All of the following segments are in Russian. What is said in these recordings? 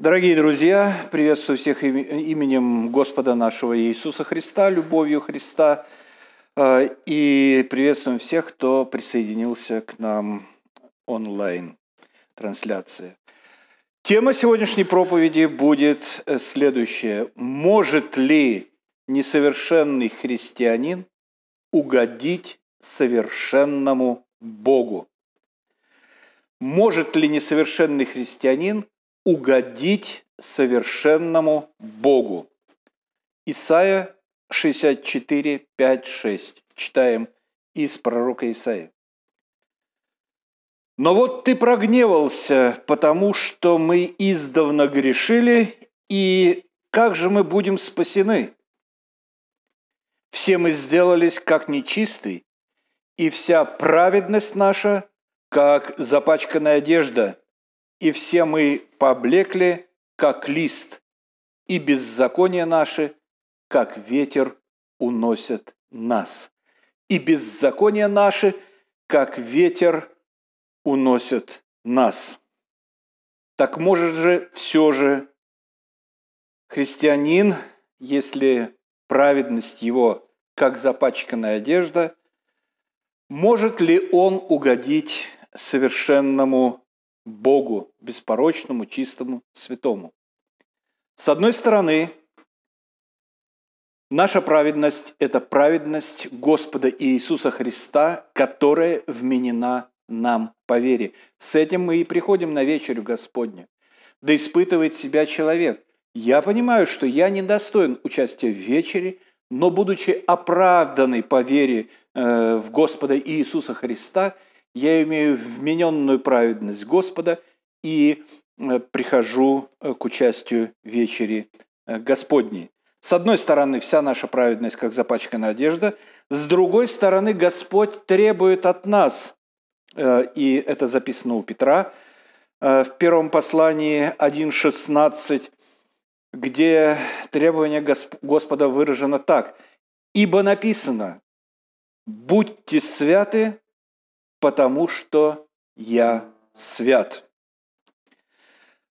Дорогие друзья, приветствую всех именем Господа нашего Иисуса Христа, любовью Христа. Э, и приветствуем всех, кто присоединился к нам онлайн трансляции. Тема сегодняшней проповеди будет э, следующая. Может ли несовершенный христианин угодить совершенному Богу? Может ли несовершенный христианин угодить совершенному Богу? Исайя 64, 5, 6. Читаем из пророка Исаия. Но вот ты прогневался, потому что мы издавна грешили, и как же мы будем спасены? Все мы сделались как нечистый, и вся праведность наша, как запачканная одежда, и все мы поблекли, как лист, и беззакония наши, как ветер, уносят нас. И беззакония наши, как ветер, уносят нас. Так может же все же христианин, если праведность его, как запачканная одежда, может ли он угодить совершенному Богу, беспорочному, чистому, святому? С одной стороны, наша праведность – это праведность Господа Иисуса Христа, которая вменена нам по вере. С этим мы и приходим на вечерю Господню. Да испытывает себя человек. Я понимаю, что я недостоин участия в вечере, но будучи оправданный по вере э, в Господа Иисуса Христа, я имею вмененную праведность Господа и э, прихожу э, к участию в вечере Господней. С одной стороны, вся наша праведность, как запачканная одежда. С другой стороны, Господь требует от нас Э, и это записано у Петра э, в первом послании 1.16, где требование Господа выражено так. «Ибо написано, будьте святы, потому что я свят».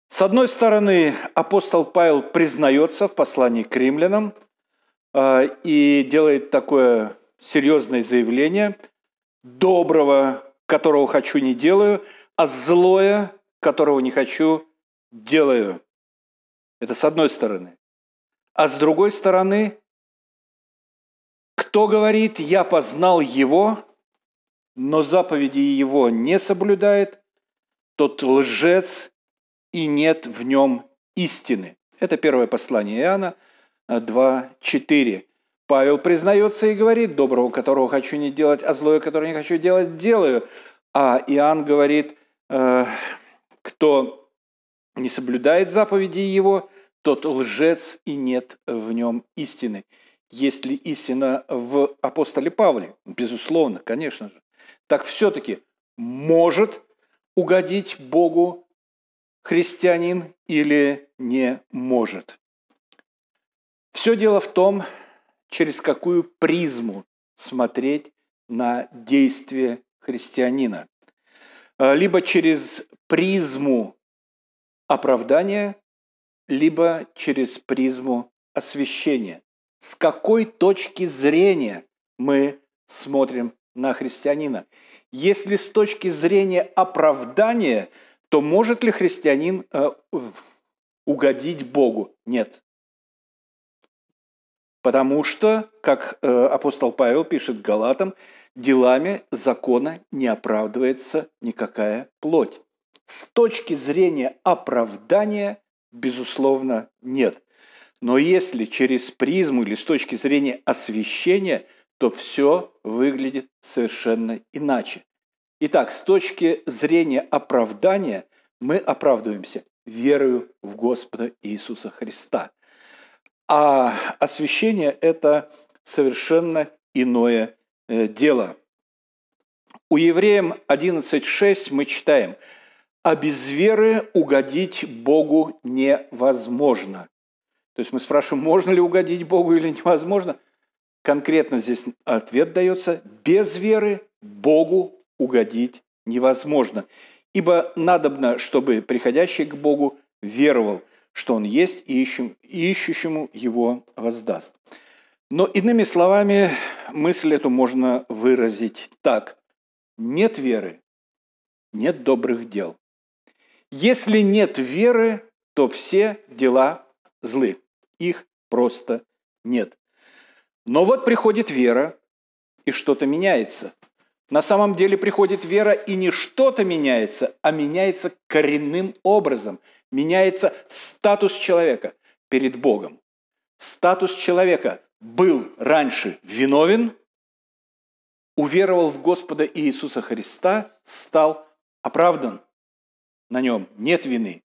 С одной стороны, апостол Павел признается в послании к римлянам э, и делает такое серьезное заявление доброго которого хочу, не делаю, а злое, которого не хочу, делаю. Это с одной стороны. А с другой стороны, кто говорит, я познал его, но заповеди его не соблюдает, тот лжец, и нет в нем истины. Это первое послание Иоанна 2.4. Павел признается и говорит, доброго, которого хочу не делать, а злое, которое не хочу делать, делаю. А Иоанн говорит, э, кто не соблюдает заповеди его, тот лжец и нет в нем истины. Есть ли истина в апостоле Павле? Безусловно, конечно же. Так все-таки может угодить Богу христианин или не может? Все дело в том, через какую призму смотреть на действие христианина. А, либо через призму оправдания, либо через призму освящения. С какой точки зрения мы смотрим на христианина? Если с точки зрения оправдания, то может ли христианин э, угодить Богу? Нет. Потому что, как э, апостол Павел пишет Галатам, делами закона не оправдывается никакая плоть. С точки зрения оправдания, безусловно, нет. Но если через призму или с точки зрения освящения, то все выглядит совершенно иначе. Итак, с точки зрения оправдания мы оправдываемся верою в Господа Иисуса Христа. А освящение – это совершенно иное э, дело. У евреям 11.6 мы читаем «А без веры угодить Богу невозможно». То есть мы спрашиваем, можно ли угодить Богу или невозможно. Конкретно здесь ответ дается «без веры Богу угодить невозможно». Ибо надобно, чтобы приходящий к Богу веровал, что Он есть и, ищем, ищущему Его воздаст. Но иными словами, мысль эту можно выразить так. Нет веры, нет добрых дел. Если нет веры, то все дела злы. Их просто нет. Но вот приходит вера, и что-то меняется. На самом деле приходит вера, и не что-то меняется, а меняется коренным образом. Меняется статус человека перед Богом. Статус человека был раньше виновен, уверовал в Господа Иисуса Христа, стал оправдан. На нем нет вины.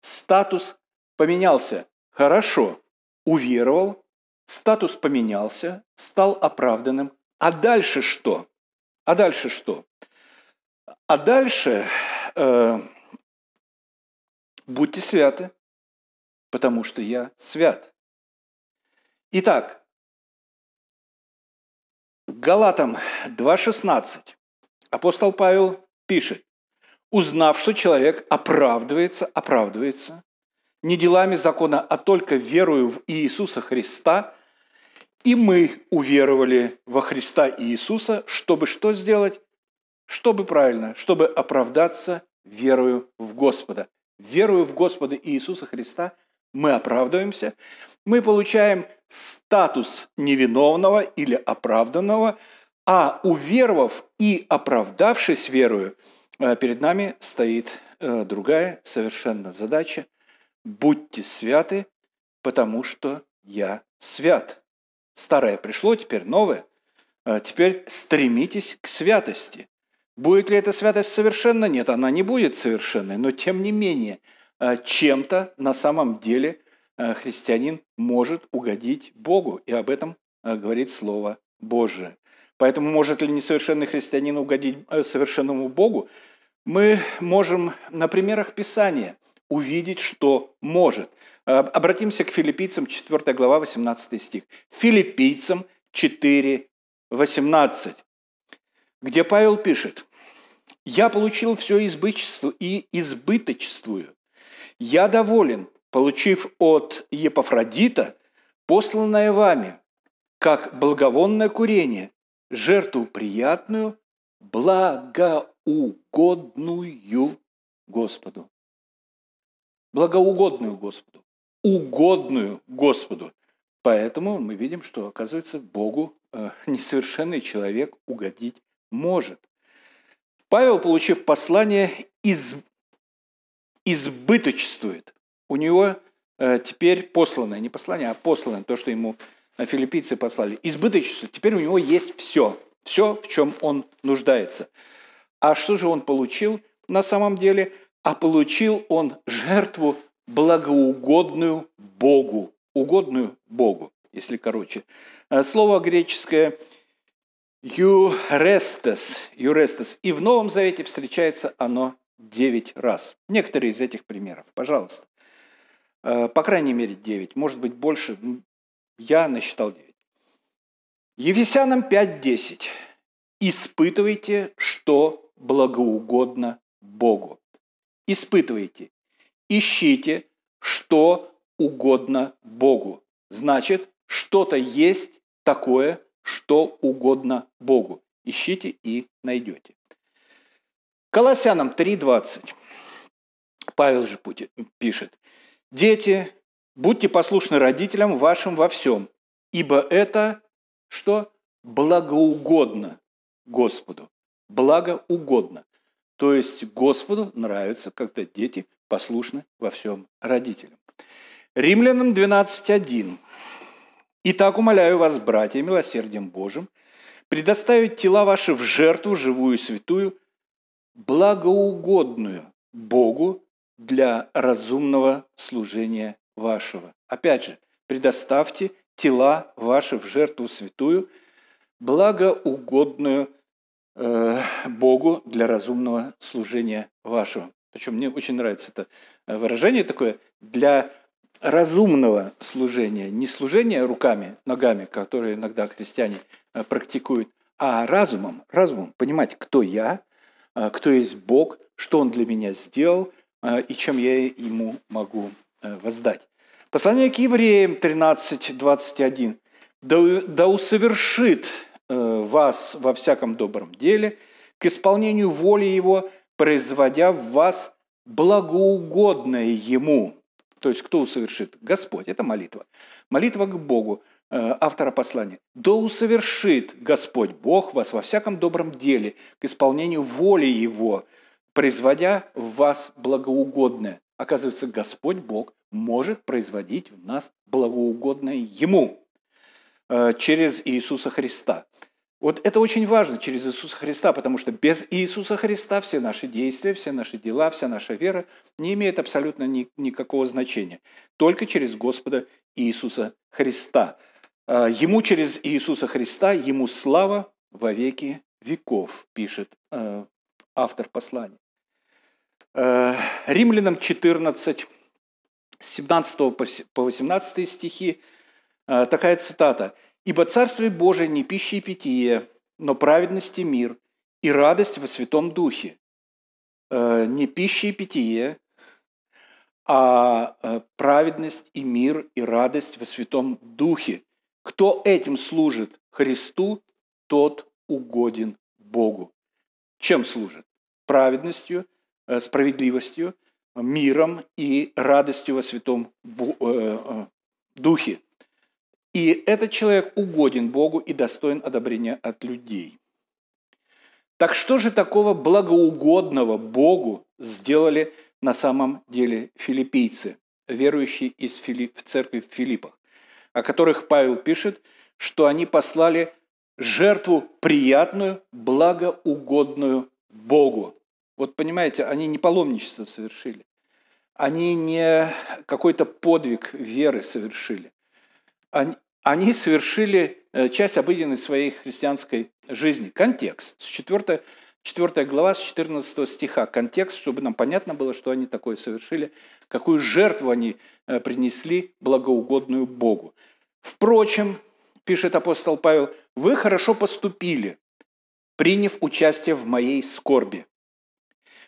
Статус поменялся. Хорошо. Уверовал, статус поменялся, стал оправданным. А дальше что? А дальше что? А дальше э, будьте святы, потому что я свят. Итак, Галатам 2.16 апостол Павел пишет, узнав, что человек оправдывается, оправдывается, не делами закона, а только верою в Иисуса Христа, и мы уверовали во Христа Иисуса, чтобы что сделать? Чтобы правильно, чтобы оправдаться верою в Господа. Верою в Господа Иисуса Христа мы оправдываемся, мы получаем статус невиновного или оправданного, а уверовав и оправдавшись верою, э, перед нами стоит э, другая совершенно задача. Будьте святы, потому что я свят. Старое пришло, теперь новое. А теперь стремитесь к святости. Будет ли эта святость совершенна? Нет, она не будет совершенной, но тем не менее, а, чем-то на самом деле а, христианин может угодить Богу, и об этом говорит Слово Божие. Поэтому может ли несовершенный христианин угодить совершенному Богу? Мы можем на примерах Писания увидеть, что может. Э, обратимся к филиппийцам, 4 глава, 18 стих. Филиппийцам 4, 18, где Павел пишет, «Я получил все избыточество и избыточествую. Я доволен, получив от Епафродита, посланное вами, как благовонное курение, жертву приятную, благоугодную Господу». Благоугодную Господу угодную Господу. Поэтому мы видим, что, оказывается, Богу э, несовершенный человек угодить может. Павел, получив послание, из, избыточествует. У него э, теперь посланное, не послание, а посланное, то, что ему филиппийцы послали, избыточествует. Теперь у него есть все, все, в чем он нуждается. А что же он получил на самом деле? А получил он жертву благоугодную Богу. Угодную Богу, если короче. Э, слово греческое «юрестес», «юрестес». И в Новом Завете встречается оно девять раз. Некоторые из этих примеров, пожалуйста. Э, по крайней мере, девять, может быть, больше. Я насчитал девять. Ефесянам 5.10. «Испытывайте, что благоугодно Богу». Испытывайте ищите, что угодно Богу. Значит, что-то есть такое, что угодно Богу. Ищите и найдете. Колоссянам 3.20. Павел же пишет. «Дети, будьте послушны родителям вашим во всем, ибо это что? Благоугодно Господу. Благоугодно. То есть Господу нравится, когда дети послушны во всем родителям. Римлянам 12.1. «Итак, умоляю вас, братья, милосердием Божьим, предоставить тела ваши в жертву живую святую, благоугодную Богу для разумного служения вашего». Опять же, предоставьте тела ваши в жертву святую, благоугодную Богу для разумного служения вашего. Причем мне очень нравится это э, выражение такое для разумного служения, не служения руками, ногами, которые иногда христиане э, практикуют, а разумом, разумом, понимать, кто я, э, кто есть Бог, что Он для меня сделал, и чем я ему могу воздать. Послание к евреям 13, 21. «Да, да усовершит вас во всяком добром деле, к исполнению воли Его, производя в вас благоугодное Ему». То есть кто усовершит? Господь. Это молитва. Молитва к Богу, э, автора послания. «Да усовершит Господь Бог вас во всяком добром деле, к исполнению воли Его, производя в вас благоугодное». Оказывается, Господь Бог может производить в нас благоугодное Ему э, через Иисуса Христа. Вот это очень важно через Иисуса Христа, потому что без Иисуса Христа все наши действия, все наши дела, вся наша вера не имеет абсолютно ни, никакого значения. Только через Господа Иисуса Христа. А, ему через Иисуса Христа, ему слава во веки веков, пишет а, автор послания. Римлянам 14, с 17 по 18 стихи такая цитата – Ибо Царствие Божие не пища и питье, но праведность и мир, и радость во Святом Духе. Э, не пища и питье, а э, праведность и мир, и радость во Святом Духе. Кто этим служит Христу, тот угоден Богу. Чем служит? Праведностью, э, справедливостью, миром и радостью во Святом Духе. И этот человек угоден Богу и достоин одобрения от людей. Так что же такого благоугодного Богу сделали на самом деле филиппийцы, верующие из Филипп, в церкви в Филиппах, о которых Павел пишет, что они послали жертву приятную, благоугодную Богу. Вот понимаете, они не паломничество совершили, они не какой-то подвиг веры совершили. Они совершили э, часть обыденной своей христианской жизни. Контекст. С 4, 4 глава, с 14 стиха. Контекст, чтобы нам понятно было, что они такое совершили, какую жертву они э, принесли благоугодную Богу. Впрочем, пишет апостол Павел, вы хорошо поступили, приняв участие в моей скорби.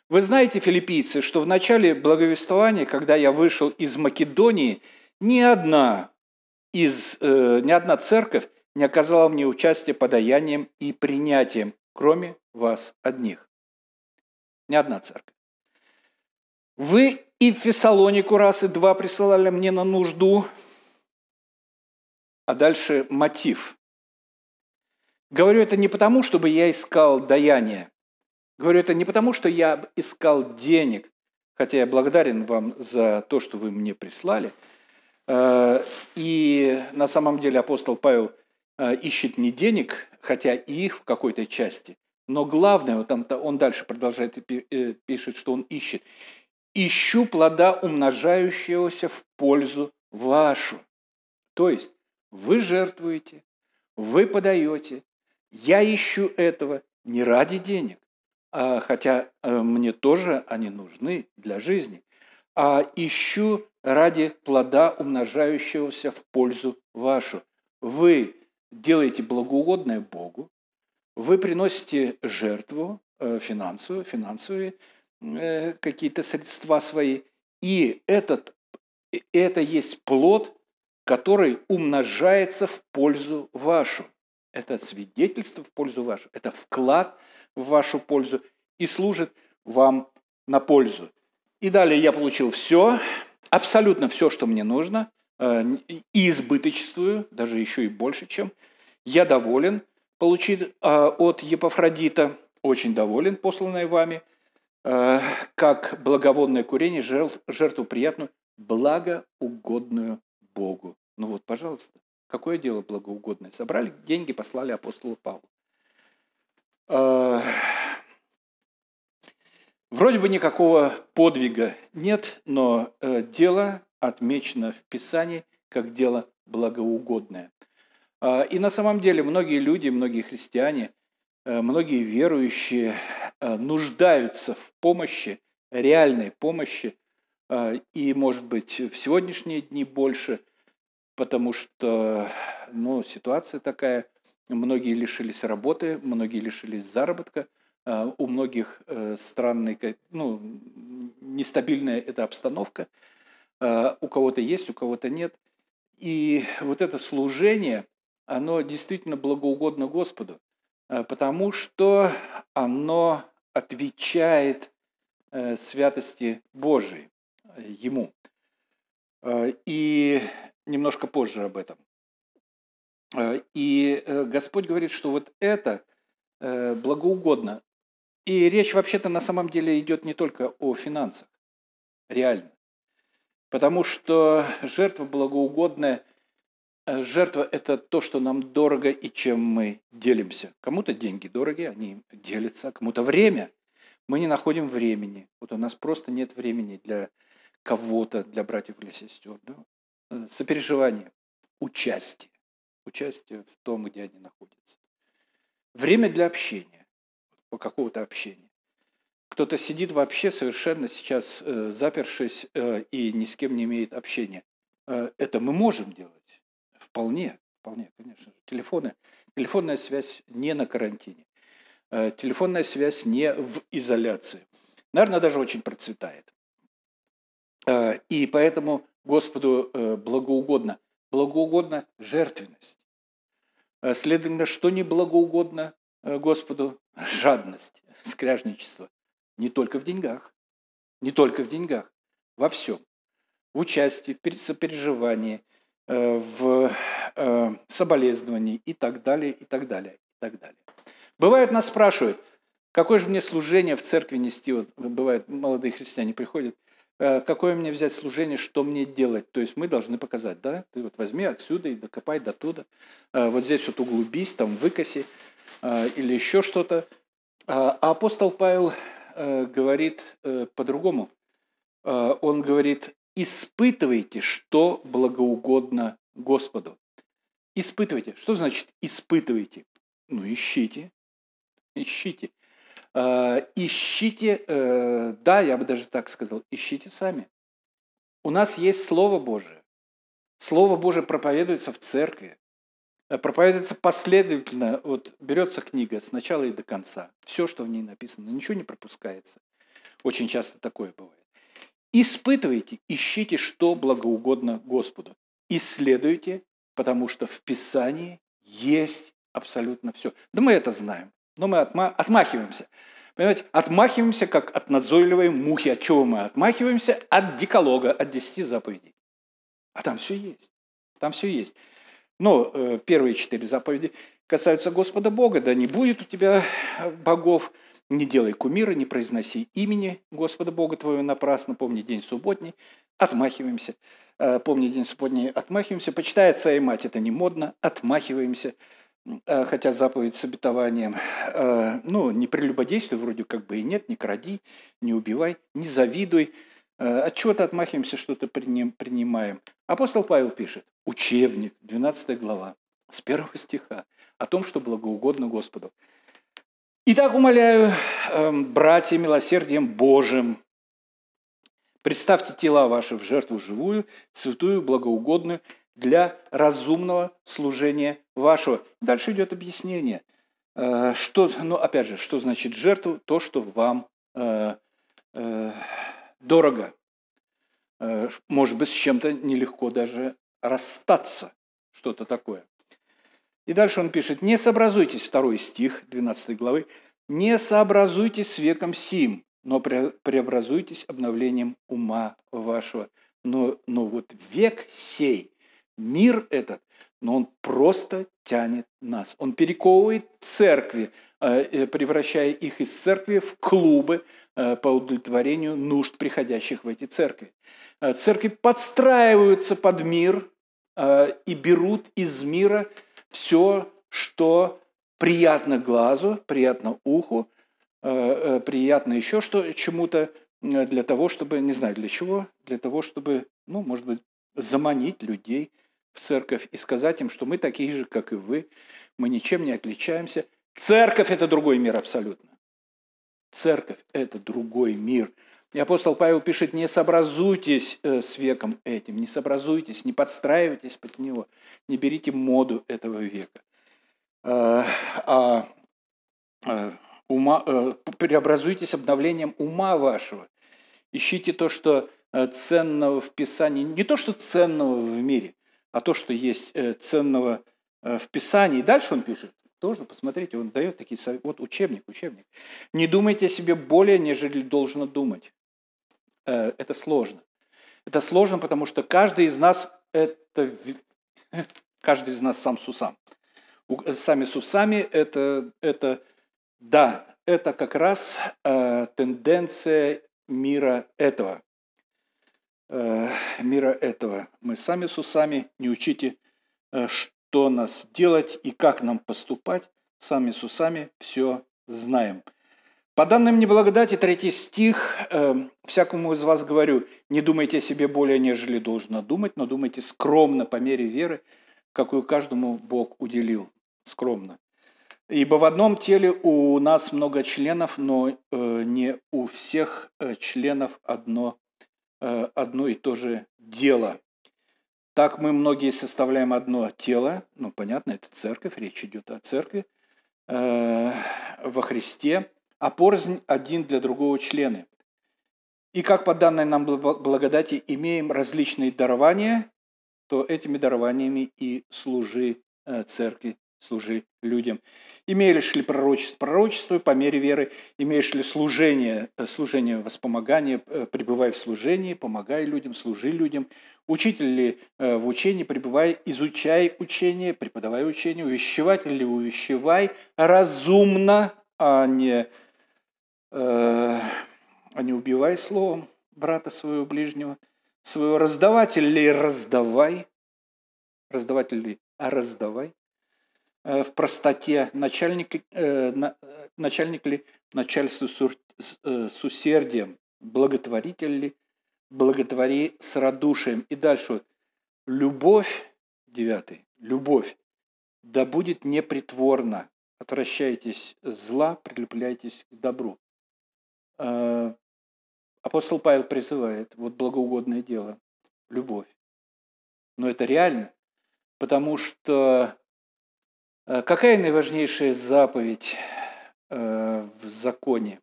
Вы знаете, филиппийцы, что в начале благовествования, когда я вышел из Македонии, ни одна из, э, ни одна церковь не оказала мне участия подаянием и принятием, кроме вас одних. Ни одна церковь. Вы и в Фессалонику раз и два присылали мне на нужду, а дальше мотив. Говорю это не потому, чтобы я искал даяние. Говорю это не потому, что я искал денег, хотя я благодарен вам за то, что вы мне прислали – и на самом деле апостол Павел э, ищет не денег, хотя и их в какой-то части, но главное, вот там он дальше продолжает и э, пишет, что он ищет. «Ищу плода, умножающегося в пользу вашу». То есть вы жертвуете, вы подаете. Я ищу этого не ради денег, а, хотя мне тоже они нужны для жизни, а ищу ради плода, умножающегося в пользу вашу. Вы делаете благоугодное Богу, вы приносите жертву э, финансовую, финансовые э, какие-то средства свои, и этот, это есть плод, который умножается в пользу вашу. Это свидетельство в пользу вашу, это вклад в вашу пользу и служит вам на пользу. И далее я получил все, абсолютно все, что мне нужно, э, и избыточествую, даже еще и больше, чем. Я доволен, получить э, от Епафродита, очень доволен, посланной вами, э, как благоводное курение, жертву приятную, благоугодную Богу. Ну вот, пожалуйста, какое дело благоугодное? Собрали деньги, послали апостолу Павлу. Вроде бы никакого подвига нет, но э, дело отмечено в Писании как дело благоугодное. А, и на самом деле многие люди, многие христиане, э, многие верующие э, нуждаются в помощи, реальной помощи, и, может быть, в сегодняшние дни больше, потому что ну, ситуация такая, многие лишились работы, многие лишились заработка – у многих странная, ну, нестабильная эта обстановка. У кого-то есть, у кого-то нет. И вот это служение, оно действительно благоугодно Господу, потому что оно отвечает святости Божией Ему. И немножко позже об этом. Э, и э, Господь говорит, что вот это э, благоугодно. И речь вообще-то на самом деле идет не только о финансах, реально. Потому что жертва благоугодная, жертва – это то, что нам дорого и чем мы делимся. Кому-то деньги дороги, они делятся, кому-то время. Мы не находим времени. Вот у нас просто нет времени для кого-то, для братьев или сестер. Да? Сопереживание, участие участие в том, где они находятся. Время для общения, какого-то общения. Кто-то сидит вообще совершенно сейчас э, запершись э, и ни с кем не имеет общения. Э, это мы можем делать. Вполне, вполне, конечно. Телефоны, телефонная связь не на карантине. Э, телефонная связь не в изоляции. Наверное, даже очень процветает. Э, и поэтому Господу э, благоугодно благоугодна жертвенность. Э, следовательно, что не благоугодно Господу? Жадность, скряжничество. Не только в деньгах. Не только в деньгах. Во всем. В участии, в сопереживании, э, в соболезновании и так далее, и так далее, и так далее. Бывает, нас спрашивают, какое же мне служение в церкви нести? Вот бывает, молодые христиане приходят – Э, какое мне взять служение, что мне делать. То есть мы должны показать, да, ты вот возьми отсюда и докопай до туда. Э, вот здесь вот углубись, там выкоси э, или еще что-то. А апостол Павел говорит по-другому. Он говорит, испытывайте, что благоугодно Господу. Испытывайте. Что значит испытывайте? Ну, ищите. Ищите. Э, ищите, э, да, я бы даже так сказал, ищите сами. У нас есть Слово Божие. Слово Божие проповедуется в церкви. Э, проповедуется последовательно. Вот берется книга с начала и до конца. Все, что в ней написано, ничего не пропускается. Очень часто такое бывает. Испытывайте, ищите, что благоугодно Господу. Исследуйте, потому что в Писании есть абсолютно все. Да мы это знаем но мы отма- отмахиваемся. Понимаете, отмахиваемся, как от назойливой мухи. От чего мы отмахиваемся? От диколога, от десяти заповедей. А там все есть. Там все есть. Но э, первые четыре заповеди касаются Господа Бога. Да не будет у тебя богов, не делай кумира, не произноси имени Господа Бога твоего напрасно, помни день субботний, отмахиваемся. Э, помни день субботний, отмахиваемся. Почитай отца и мать, это не модно, отмахиваемся. Э, хотя заповедь с обетованием, э, ну, не прелюбодействуй, вроде как бы и нет, не кради, не убивай, не завидуй, э, от чего-то отмахиваемся, что-то принимаем. Апостол Павел пишет, учебник, 12 глава, с первого стиха, о том, что благоугодно Господу. Итак, умоляю, эм, братья, милосердием Божьим, представьте тела ваши в жертву живую, святую, благоугодную, для разумного служения вашего. Дальше идет объяснение. Э, что, ну, опять же, что значит жертву? То, что вам э, э, дорого. Э, может быть, с чем-то нелегко даже расстаться. Что-то такое. И дальше он пишет, не сообразуйтесь, второй стих 12 главы, не сообразуйтесь с веком сим, но преобразуйтесь обновлением ума вашего. Но, но вот век сей – мир этот, но он просто тянет нас. Он перековывает церкви, превращая их из церкви в клубы э, по удовлетворению нужд приходящих в эти церкви. Церкви подстраиваются под мир и берут из мира все, что приятно глазу, приятно уху, приятно еще что чему-то для того, чтобы, не знаю для чего, для того, чтобы, ну, может быть, заманить людей – в церковь и сказать им, что мы такие же, как и вы, мы ничем не отличаемся. Церковь – это другой мир абсолютно. Церковь – это другой мир. И апостол Павел пишет, не сообразуйтесь э, с веком этим, не сообразуйтесь, не подстраивайтесь под него, не берите моду этого века. А, а, а ума, э, преобразуйтесь обновлением ума вашего. Ищите то, что э, ценного в Писании, не то, что ценного в мире, а то, что есть э, ценного в Писании. И дальше он пишет, тоже, посмотрите, он дает такие советы. Вот учебник, учебник. Не думайте о себе более, нежели должно думать. Это сложно. Это сложно, потому что каждый из нас это каждый из нас сам с усам. Сами с усами это, это да, это как раз э, тенденция мира этого. Э, мира этого. Мы сами с усами, не учите, э, что нас делать и как нам поступать. Сами с усами все знаем. По данным неблагодати, третий стих, э, «Всякому из вас говорю, не думайте о себе более, нежели должно думать, но думайте скромно по мере веры, какую каждому Бог уделил». Скромно. Ибо в одном теле у нас много членов, но э, не у всех э, членов одно, э, одно и то же дело. Так мы многие составляем одно тело, ну понятно, это церковь, речь идет о церкви, во Христе, а порознь один для другого члены. И как по данной нам благодати имеем различные дарования, то этими дарованиями и служи церкви служи людям. Имеешь ли пророчество? Пророчество по мере веры. Имеешь ли служение? Э, служение воспомогания? Э, пребывай в служении, помогай людям, служи людям. Учитель ли э, в учении? Пребывай, изучай учение, преподавай учение. Увещеватель ли? Увещевай разумно, а не, э, а не убивай словом брата своего ближнего. Своего раздаватель ли? Раздавай. Раздаватель ли? А раздавай. Э, в простоте, начальник, э, начальник ли начальству э, с усердием, благотворитель ли, благотвори с радушием. И дальше любовь, девятый, любовь, да будет непритворна, отвращайтесь зла, прилепляйтесь к добру. Апостол Павел призывает, вот благоугодное дело, любовь. Но это реально, потому что Э, какая наиважнейшая заповедь э, в законе?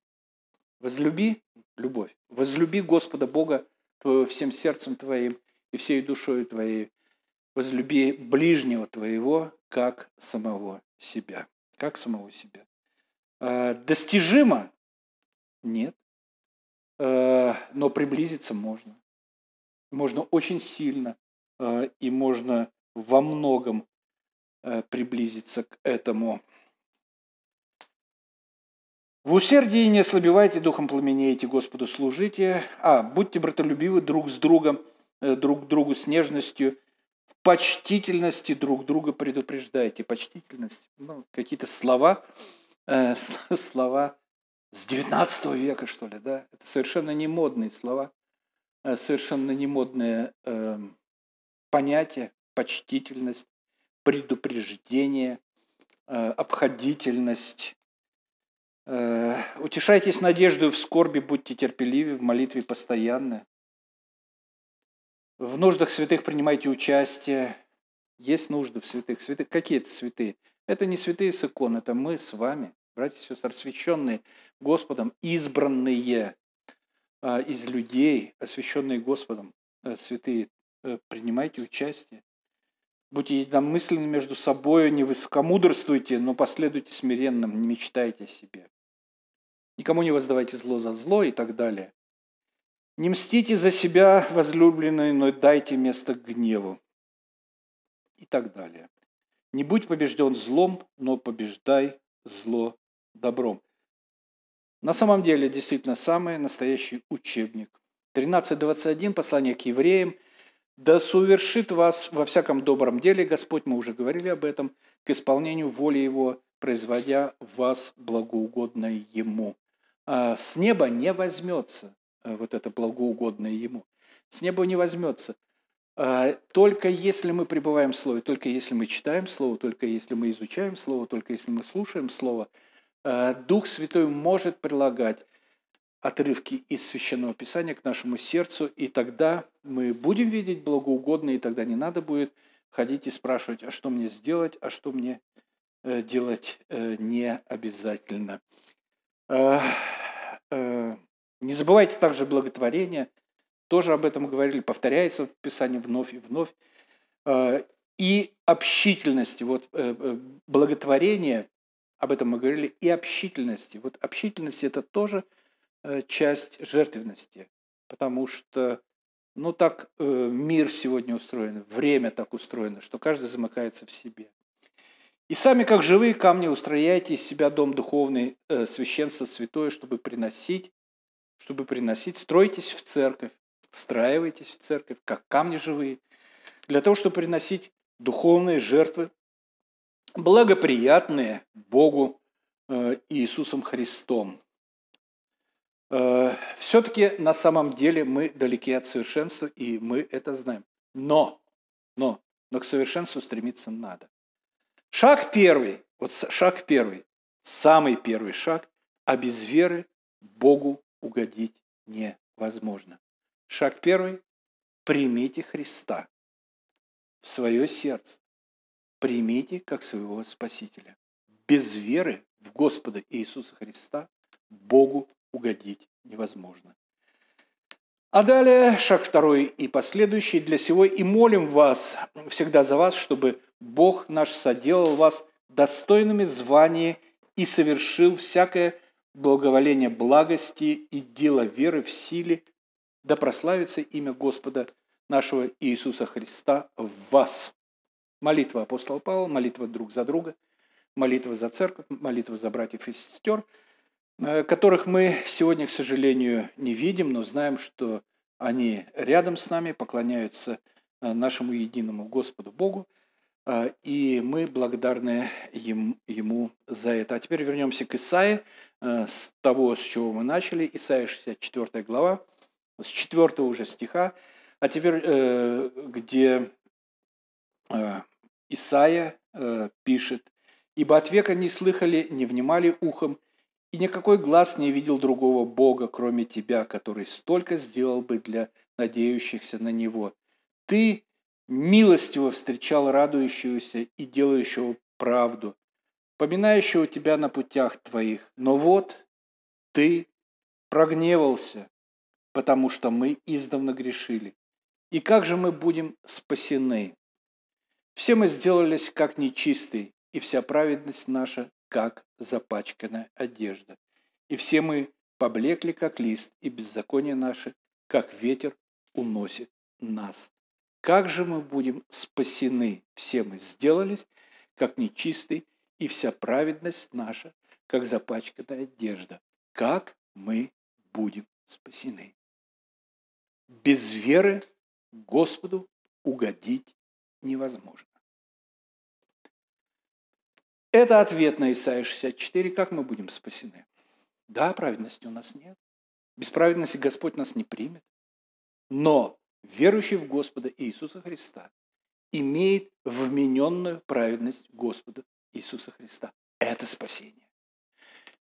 Возлюби любовь. Возлюби Господа Бога всем сердцем твоим и всей душой твоей. Возлюби ближнего твоего, как самого себя. Как самого себя. Э, достижимо? Нет. Но приблизиться можно. Можно очень сильно и можно во многом приблизиться к этому. В усердии не ослабевайте, духом пламенеете, Господу служите. А, будьте братолюбивы друг с другом, э, друг другу с нежностью, в почтительности друг друга предупреждайте. Почтительность, ну, какие-то слова, э, слова с 19 века, что ли, да? Это совершенно не модные слова, э, совершенно не модное э, понятие, почтительность, предупреждение, э, обходительность. Э, утешайтесь надеждой в скорби, будьте терпеливы, в молитве постоянно. В нуждах святых принимайте участие. Есть нужды в святых. Святых какие это святые? Это не святые с икон, это мы с вами, братья и сестры, освященные Господом, избранные э, из людей, освященные Господом, святые. Принимайте участие. Будьте единомысленны между собой, не высокомудрствуйте, но последуйте смиренным, не мечтайте о себе. Никому не воздавайте зло за зло и так далее. Не мстите за себя, возлюбленные, но дайте место гневу. И так далее. Не будь побежден злом, но побеждай зло добром. На самом деле, действительно, самый настоящий учебник. 13.21, послание к евреям – да совершит вас во всяком добром деле, Господь, мы уже говорили об этом, к исполнению воли Его, производя вас благоугодное Ему. А с неба не возьмется э, вот это благоугодное Ему. С неба не возьмется. А только если мы пребываем в Слове, только если мы читаем Слово, только если мы изучаем Слово, только если мы слушаем Слово, Дух Святой может прилагать отрывки из Священного Писания к нашему сердцу, и тогда мы будем видеть благоугодно, и тогда не надо будет ходить и спрашивать, а что мне сделать, а что мне э, делать э, не обязательно. Э, э, не забывайте также благотворение. Тоже об этом говорили, повторяется в Писании вновь и вновь. Э, и общительности. Вот благотворение, об этом мы говорили, и общительности. Вот общительность – это тоже часть жертвенности, потому что ну так мир сегодня устроен, время так устроено, что каждый замыкается в себе. И сами, как живые камни, устрояйте из себя дом духовный, э, священство святое, чтобы приносить, чтобы приносить, стройтесь в церковь, встраивайтесь в церковь, как камни живые, для того, чтобы приносить духовные жертвы, благоприятные Богу э, Иисусом Христом. Э, Все-таки на самом деле мы далеки от совершенства, и мы это знаем. Но, но, но к совершенству стремиться надо. Шаг первый, вот шаг первый, самый первый шаг, а без веры Богу угодить невозможно. Шаг первый – примите Христа в свое сердце. Примите как своего Спасителя. Без веры в Господа Иисуса Христа Богу угодить невозможно. А далее шаг второй и последующий для сего и молим вас всегда за вас, чтобы Бог наш соделал вас достойными звания и совершил всякое благоволение благости и дело веры в силе, да прославится имя Господа нашего Иисуса Христа в вас. Молитва апостола Павла, молитва друг за друга, молитва за церковь, молитва за братьев и сестер, которых мы сегодня, к сожалению, не видим, но знаем, что они рядом с нами, поклоняются э, нашему единому Господу Богу – а, и мы благодарны ему за это. А теперь вернемся к Исаии, э, с того, с чего мы начали. Исаия 64 глава, с 4 уже стиха. А теперь, э, где э, Исаия пишет, «Ибо от века не слыхали, не внимали ухом, и никакой глаз не видел другого Бога, кроме Тебя, который столько сделал бы для надеющихся на Него. Ты милостиво встречал радующегося и делающего правду, поминающего тебя на путях твоих. Но вот ты прогневался, потому что мы издавна грешили. И как же мы будем спасены? Все мы сделались как нечистые, и вся праведность наша, как запачканная одежда. И все мы поблекли, как лист, и беззаконие наше, как ветер, уносит нас. Как же мы будем спасены? Все мы сделались, как нечистый, и вся праведность наша, как запачканная одежда. Как мы будем спасены? Без веры Господу угодить невозможно. Это ответ на Исаия 64. Как мы будем спасены? Да, праведности у нас нет. Без праведности Господь нас не примет. Но верующий в Господа Иисуса Христа, имеет вмененную праведность Господа Иисуса Христа. Это спасение.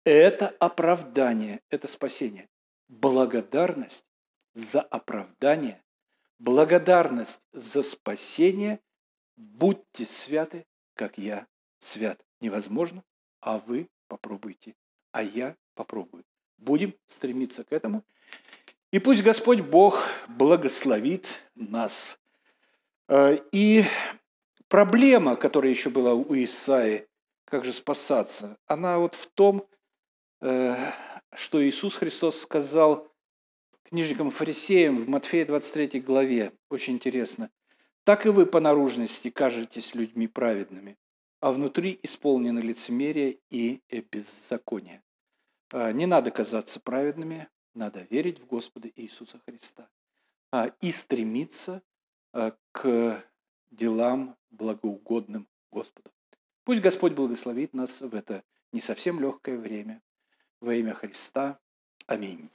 Это оправдание, это спасение. Благодарность за оправдание, благодарность за спасение. Будьте святы, как я свят. Невозможно, а вы попробуйте, а я попробую. Будем стремиться к этому. И пусть Господь Бог благословит нас. Э, и проблема, которая еще была у Исаи, как же спасаться, она вот в том, э, что Иисус Христос сказал книжникам фарисеям в Матфея 23 главе, очень интересно, «Так и вы по наружности кажетесь людьми праведными, а внутри исполнены лицемерие и беззаконие». Э, не надо казаться праведными, надо верить в Господа Иисуса Христа а, и стремиться а, к делам благоугодным Господу. Пусть Господь благословит нас в это не совсем легкое время. Во имя Христа. Аминь.